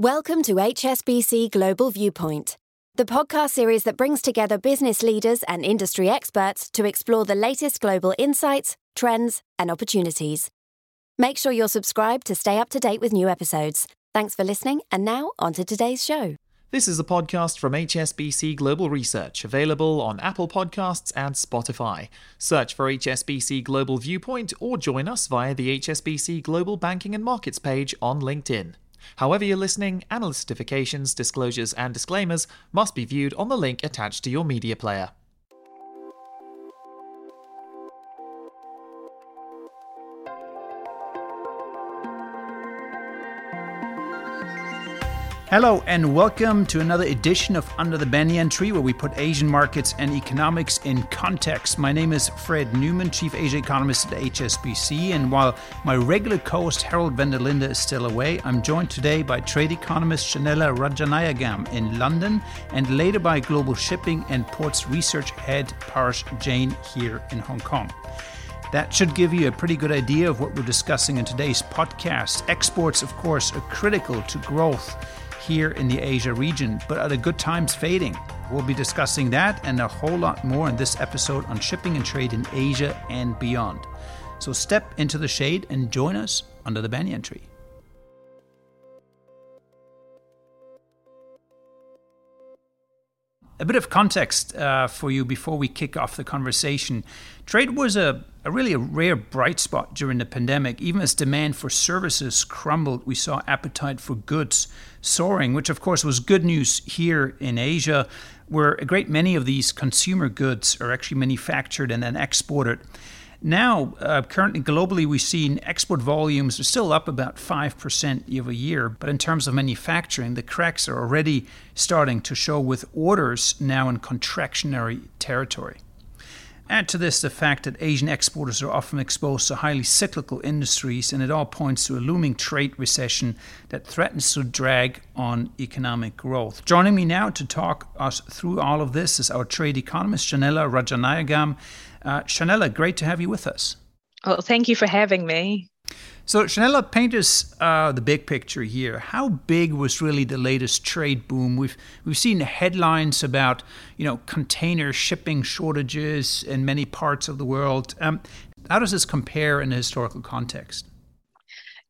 Welcome to HSBC Global Viewpoint, the podcast series that brings together business leaders and industry experts to explore the latest global insights, trends, and opportunities. Make sure you're subscribed to stay up to date with new episodes. Thanks for listening, and now on to today's show. This is a podcast from HSBC Global Research, available on Apple Podcasts and Spotify. Search for HSBC Global Viewpoint or join us via the HSBC Global Banking and Markets page on LinkedIn. However, you're listening, analyst certifications, disclosures, and disclaimers must be viewed on the link attached to your media player. Hello and welcome to another edition of Under the Banyan Tree, where we put Asian markets and economics in context. My name is Fred Neumann, Chief Asia Economist at HSBC, and while my regular co-host Herald van der Linde is still away, I'm joined today by trade economist Shanella Rajanayagam in London, and later by Global Shipping and Ports Research Head Paresh Jain here in Hong Kong. That should give you a pretty good idea of what we're discussing in today's podcast. Exports, of course, are critical to growth here in the Asia region, but are the good times fading? We'll be discussing that and a whole lot more in this episode on shipping and trade in Asia and beyond. So step into the shade and join us under the banyan tree. A bit of context uh, for you before we kick off the conversation. Trade was a, a really a rare bright spot during the pandemic. Even as demand for services crumbled, we saw appetite for goods soaring, which of course was good news here in Asia, where a great many of these consumer goods are actually manufactured and then exported. Now, uh, currently globally, we've seen export volumes are still up about 5% year over year, but in terms of manufacturing, the cracks are already starting to show with orders now in contractionary territory. Add to this the fact that Asian exporters are often exposed to highly cyclical industries, and it all points to a looming trade recession that threatens to drag on economic growth. Joining me now to talk us through all of this is our trade economist, Shanella Rajanayagam. Uh, Shanella, great to have you with us. Well, thank you for having me. So, Shanella, paint us uh, the big picture here. How big was really the latest trade boom? We've we've seen headlines about you know container shipping shortages in many parts of the world. Um, how does this compare in a historical context?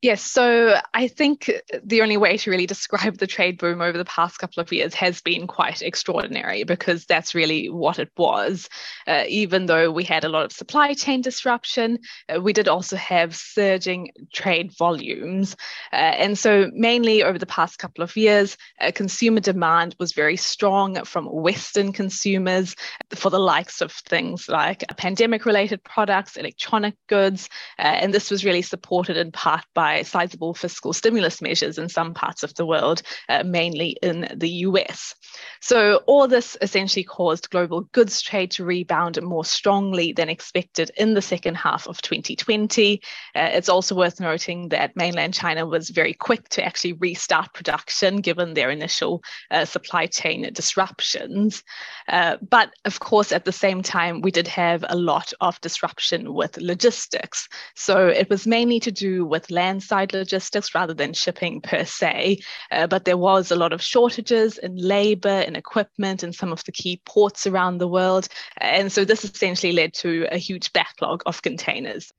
Yes, so I think the only way to really describe the trade boom over the past couple of years has been quite extraordinary because that's really what it was. Uh, even though we had a lot of supply chain disruption, uh, we did also have surging trade volumes. Uh, and so, mainly over the past couple of years, uh, consumer demand was very strong from Western consumers for the likes of things like pandemic related products, electronic goods. Uh, and this was really supported in part by by sizable fiscal stimulus measures in some parts of the world, uh, mainly in the US. So, all this essentially caused global goods trade to rebound more strongly than expected in the second half of 2020. Uh, it's also worth noting that mainland China was very quick to actually restart production given their initial uh, supply chain disruptions. Uh, but of course, at the same time, we did have a lot of disruption with logistics. So, it was mainly to do with land side logistics rather than shipping per se. Uh, but there was a lot of shortages in labor and equipment in some of the key ports around the world. And so this essentially led to a huge backlog of containers.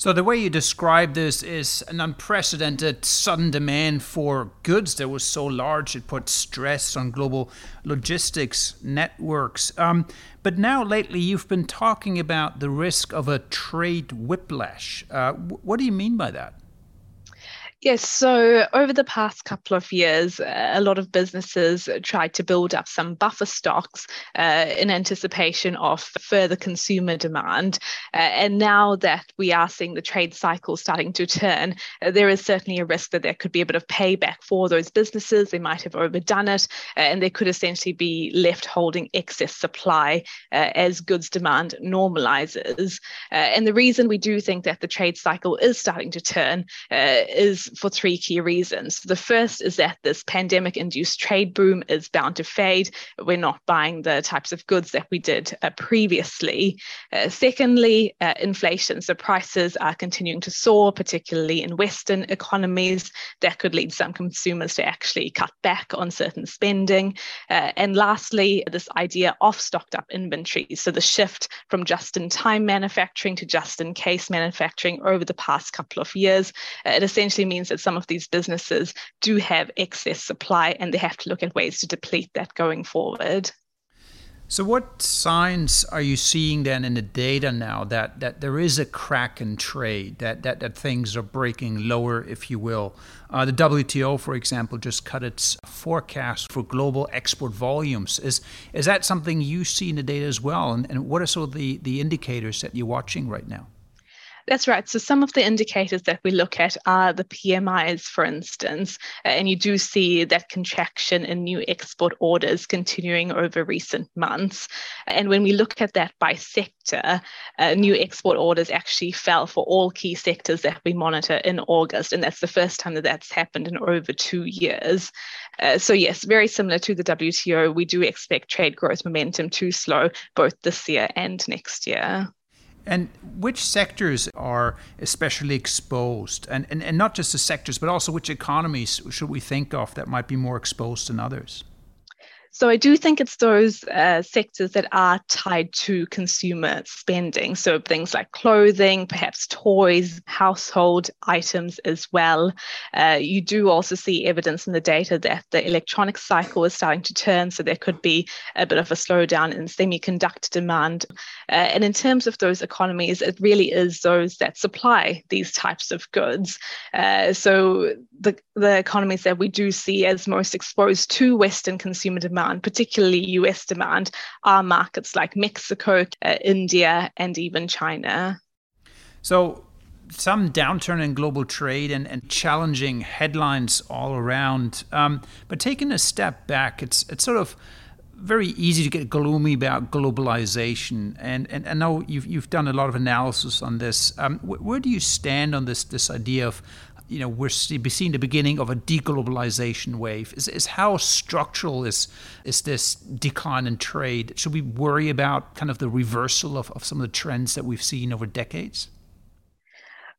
So the way you describe this is an unprecedented sudden demand for goods that was so large it put stress on global logistics networks. Um, but now lately you've been talking about the risk of a trade whiplash. Uh, what do you mean by that? Yes, so over the past couple of years, uh, a lot of businesses tried to build up some buffer stocks uh, in anticipation of further consumer demand. Uh, and now that we are seeing the trade cycle starting to turn, uh, there is certainly a risk that there could be a bit of payback for those businesses. They might have overdone it, uh, and they could essentially be left holding excess supply uh, as goods demand normalizes. and the reason we do think that the trade cycle is starting to turn is is for three key reasons. The first is that this pandemic induced trade boom is bound to fade. We're not buying the types of goods that we did uh, previously. Uh, secondly, uh, inflation. So prices are continuing to soar, particularly in Western economies. That could lead some consumers to actually cut back on certain spending. Uh, and lastly, this idea of stocked up inventories. So the shift from just in time manufacturing to just in case manufacturing over the past couple of years. Uh, it essentially means that some of these businesses do have excess supply and they have to look at ways to deplete that going forward. So, what signs are you seeing then in the data now that, that there is a crack in trade, that, that, that things are breaking lower, if you will? Uh, the WTO, for example, just cut its forecast for global export volumes. Is, is that something you see in the data as well? And, and what are some of the, the indicators that you're watching right now? That's right. So some of the indicators that we look at are the PMIs, for instance, uh, and you do see that contraction in new export orders continuing over recent months. And when we look at that by sector, uh, new export orders actually fell for all key sectors that we monitor in August, and that's the first time that that's happened in over two years. Uh, so yes, very similar to the WTO, we do expect trade growth momentum to slow both this year and next year. And which sectors are especially exposed? And, and, and not just the sectors, but also which economies should we think of that might be more exposed than others? So I do think it's those uh, sectors that are tied to consumer spending. So things like clothing, perhaps toys, household items as well. Uh, you do also see evidence in the data that the electronic cycle is starting to turn. So there could be a bit of a slowdown in semiconductor demand. Uh, and in terms of those economies, it really is those that supply these types of goods. Uh, so the, the economies that we do see as most exposed to Western consumer demand demand, particularly US demand, are markets like Mexico, uh, India, and even China. So, some downturn in global trade and, and challenging headlines all around. Um, but taking a step back, it's it's sort of very easy to get gloomy about globalization, and and I know you've you've done a lot of analysis on this. Um, wh- where do you stand on this this idea of you know we're seeing the beginning of a deglobalization wave. Is, is how structural is is this decline in trade? Should we worry about kind of the reversal of, of some of the trends that we've seen over decades?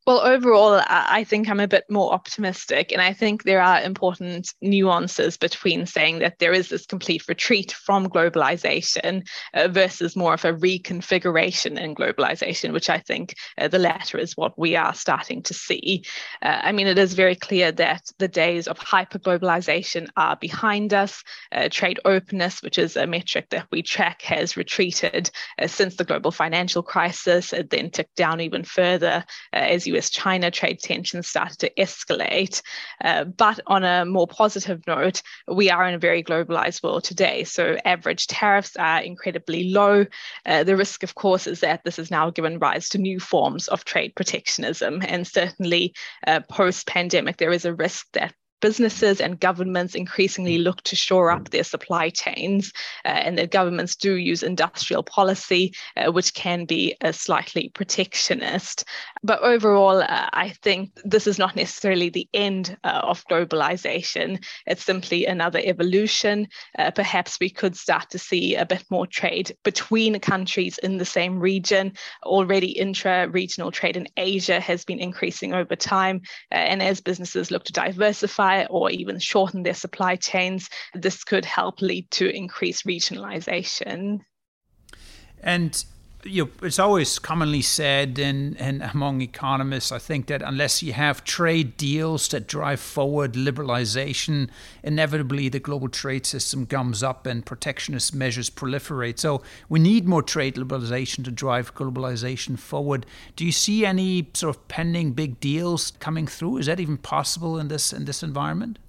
Well, overall, I think I'm a bit more optimistic. And I think there are important nuances between saying that there is this complete retreat from globalization uh, versus more of a reconfiguration in globalization, which I think uh, the latter is what we are starting to see. Uh, I mean, it is very clear that the days of hyperglobalization are behind us. Uh, trade openness, which is a metric that we track, has retreated uh, since the global financial crisis. It then ticked down even further uh, as you US China trade tensions started to escalate. Uh, but on a more positive note, we are in a very globalized world today. So average tariffs are incredibly low. Uh, the risk, of course, is that this has now given rise to new forms of trade protectionism. And certainly uh, post pandemic, there is a risk that businesses and governments increasingly look to shore up their supply chains, uh, and that governments do use industrial policy, uh, which can be a slightly protectionist. But overall, uh, I think this is not necessarily the end uh, of globalization. It's simply another evolution. Uh, perhaps we could start to see a bit more trade between countries in the same region. Already, intra regional trade in Asia has been increasing over time. Uh, and as businesses look to diversify, or even shorten their supply chains, this could help lead to increased regionalization. And you know, it's always commonly said and, among economists, I think that unless you have trade deals that drive forward liberalization, inevitably the global trade system gums up and protectionist measures proliferate. So we need more trade liberalization to drive globalization forward. Do you see any sort of pending big deals coming through? Is that even possible in this in this environment?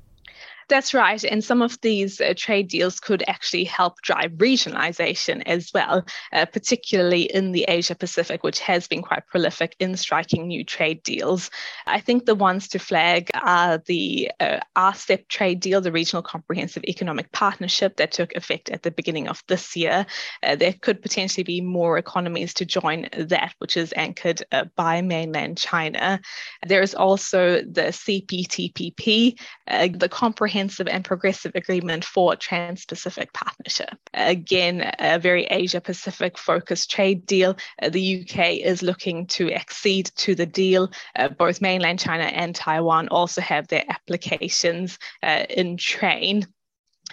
That's right. And some of these uh, trade deals could actually help drive regionalization as well, uh, particularly in the Asia Pacific, which has been quite prolific in striking new trade deals. I think the ones to flag are the uh, RCEP trade deal, the Regional Comprehensive Economic Partnership that took effect at the beginning of this year. Uh, there could potentially be more economies to join that, which is anchored uh, by mainland China. There is also the CPTPP, uh, the Comprehensive comprehensive and progressive agreement for Trans Pacific Partnership. Again, a very Asia Pacific focused trade deal. Uh, the UK is looking to accede to the deal. Uh, both mainland China and Taiwan also have their applications uh, in train.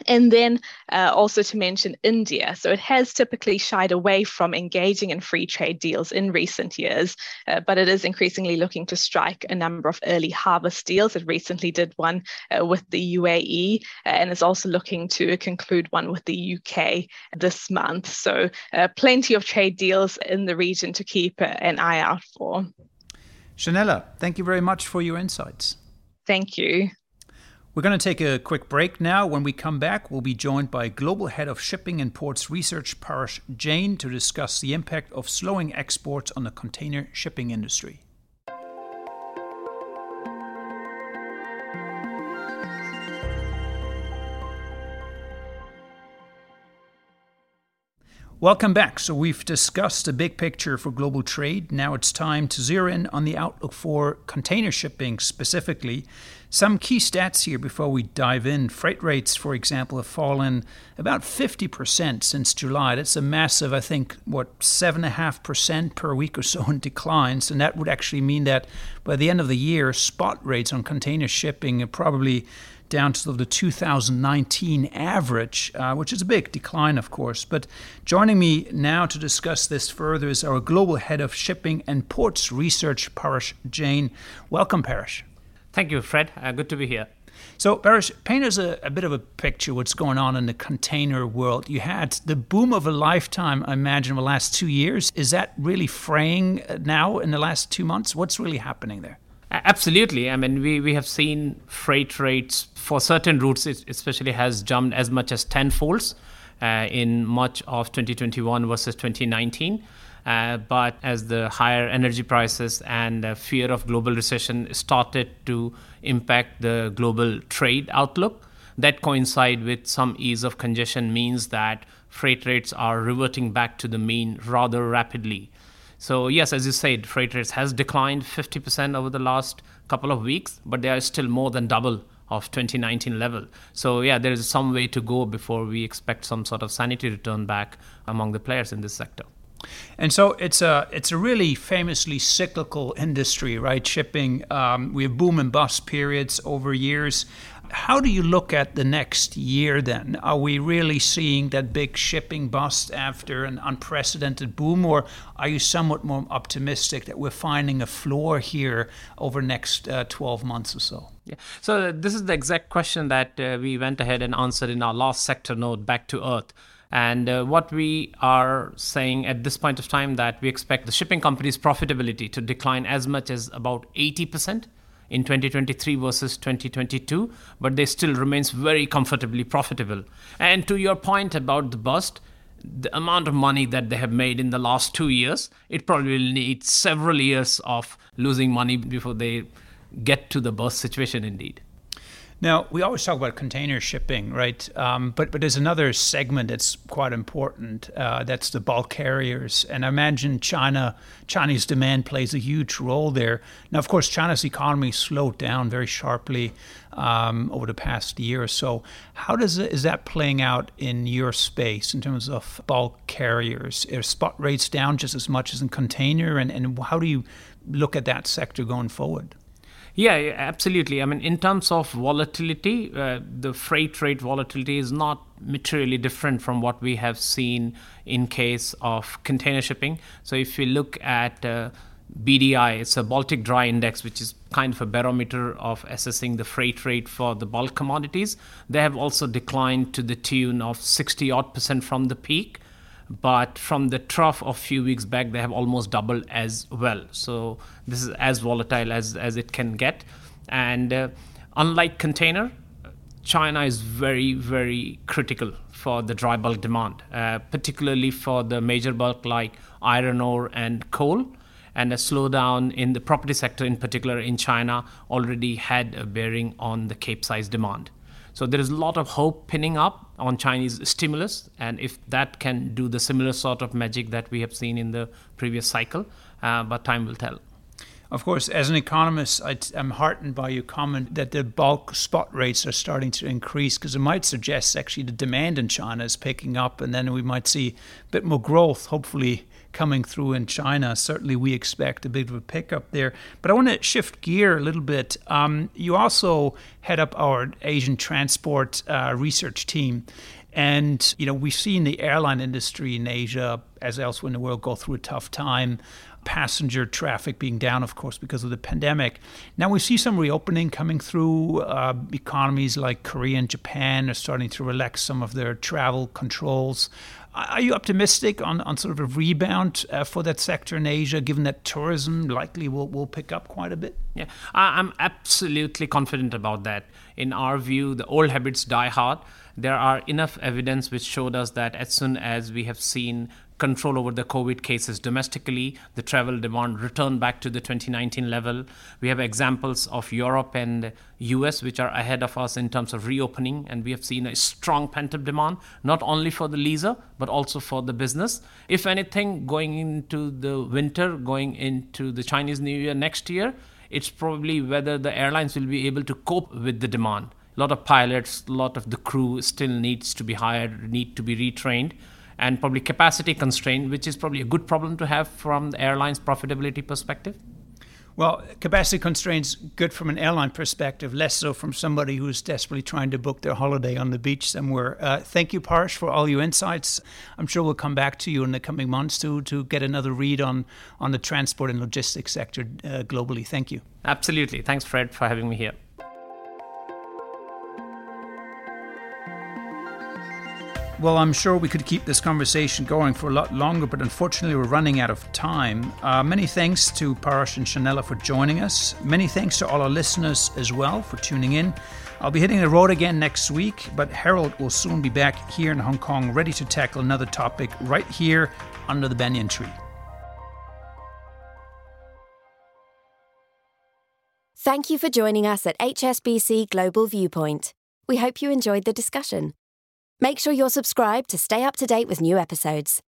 And then uh, also to mention India. So it has typically shied away from engaging in free trade deals in recent years, uh, but it is increasingly looking to strike a number of early harvest deals. It recently did one uh, with the UAE uh, and is also looking to conclude one with the UK this month. So uh, plenty of trade deals in the region to keep uh, an eye out for. Shanella, thank you very much for your insights. Thank you. We're going to take a quick break now. When we come back, we'll be joined by Global Head of Shipping and Ports Research, Paresh Jain, to discuss the impact of slowing exports on the container shipping industry. Welcome back. So, we've discussed the big picture for global trade. Now it's time to zero in on the outlook for container shipping specifically. Some key stats here before we dive in. Freight rates, for example, have fallen about 50% since July. That's a massive, I think, what, 7.5% per week or so in declines. And that would actually mean that by the end of the year, spot rates on container shipping are probably down to the 2019 average, uh, which is a big decline, of course. But joining me now to discuss this further is our global head of shipping and ports research, Paresh Jain. Welcome, Paresh. Thank you, Fred. Uh, good to be here. So, Paresh, paint us a, a, bit of a picture what's going on in the container world. You had the boom of a lifetime, I imagine, in the last two years. Is that really fraying now in the last two months? What's really happening there? Absolutely. I mean, we, we have seen freight rates for certain routes, especially, has jumped as much as tenfolds uh, in much of 2021 versus 2019. Uh, but as the higher energy prices and uh, fear of global recession started to impact the global trade outlook, that coincide with some ease of congestion means that freight rates are reverting back to the mean rather rapidly. So yes, as you said, freight rates has declined 50% over the last couple of weeks, but they are still more than double of 2019 level. So yeah, there is some way to go before we expect some sort of sanity return back among the players in this sector. And so it's a it's a really famously cyclical industry, right? Shipping. Um, we have boom and bust periods over years. How do you look at the next year then? Are we really seeing that big shipping bust after an unprecedented boom, or are you somewhat more optimistic that we're finding a floor here over next uh, 12 months or so? Yeah. So, this is the exact question that uh, we went ahead and answered in our last sector note, Back to Earth. And uh, what we are saying at this point of time that we expect the shipping company's profitability to decline as much as about 80% in 2023 versus 2022, but they still remains very comfortably profitable. And to your point about the bust, the amount of money that they have made in the last two years, it probably will need several years of losing money before they get to the bust situation indeed. Now, we always talk about container shipping, right? Um, but but there's another segment that's quite important. Uh, that's the bulk carriers, and I imagine China Chinese demand plays a huge role there. Now, of course, China's economy slowed down very sharply um, over the past year or so. How does it, is that playing out in your space in terms of bulk carriers? Are spot rates down just as much as in container, and and how do you look at that sector going forward? Yeah, absolutely. I mean, in terms of volatility, uh, the freight rate volatility is not materially different from what we have seen in case of container shipping. So if you look at uh, BDI, it's a Baltic Dry Index, which is kind of a barometer of assessing the freight rate for the bulk commodities. They have also declined to the tune of 60 odd percent from the peak but from the trough of few weeks back, they have almost doubled as well. So this is as volatile as, as it can get. And uh, unlike container, China is very, very critical for the dry bulk demand, uh, particularly for the major bulk like iron ore and coal. And a slowdown in the property sector, in particular in China, already had a bearing on the Capesize demand. So there is a lot of hope pinning up on Chinese stimulus, and if that can do the similar sort of magic that we have seen in the previous cycle, uh, but time will tell. Of course, as an economist, i I'm heartened by your comment that the bulk spot rates are starting to increase because it might suggest actually the demand in China is picking up, and then we might see a bit more growth, hopefully coming through in China. Certainly, we expect a bit of a pickup there. But I want to shift gear a little bit. Um, you also head up our Asian transport uh, research team. And, you know, we've seen the airline industry in Asia, as elsewhere in the world, go through a tough time passenger traffic being down, of course, because of the pandemic. Now we see some reopening coming through. Uh, economies like Korea and Japan are starting to relax some of their travel controls. Are you optimistic on, on sort of a rebound uh, for that sector in Asia, given that tourism likely will, will pick up quite a bit? Yeah, I'm absolutely confident about that. In our view, the old habits die hard. There are enough evidence which showed us that as soon as we have seen control over the COVID cases domestically. The travel demand returned back to the 2019 level. We have examples of Europe and US, which are ahead of us in terms of reopening, and we have seen a strong pent up demand, not only for the leisure, but also for the business. If anything, going into the winter, going into the Chinese New Year next year, it's probably whether the airlines will be able to cope with the demand. A lot of pilots, a lot of the crew still needs to be hired, need to be retrained and probably capacity constraint, which is probably a good problem to have from the airline's profitability perspective? Well, capacity constraints good from an airline perspective, less so from somebody who's desperately trying to book their holiday on the beach somewhere. Uh, thank you, Paresh, for all your insights. I'm sure we'll come back to you in the coming months to to get another read on on the transport and logistics sector uh, globally. Thank you. Absolutely. Thanks, Fred, for having me here. Well, I'm sure we could keep this conversation going for a lot longer, but unfortunately, we're running out of time. Uh, many thanks to Paresh and Shanella for joining us. Many thanks to all our listeners as well for tuning in. I'll be hitting the road again next week, but Herald will soon be back here in Hong Kong, ready to tackle another topic right here under the banyan tree. Thank you for joining us at HSBC Global Viewpoint. We hope you enjoyed the discussion. Make sure you're subscribed to stay up to date with new episodes.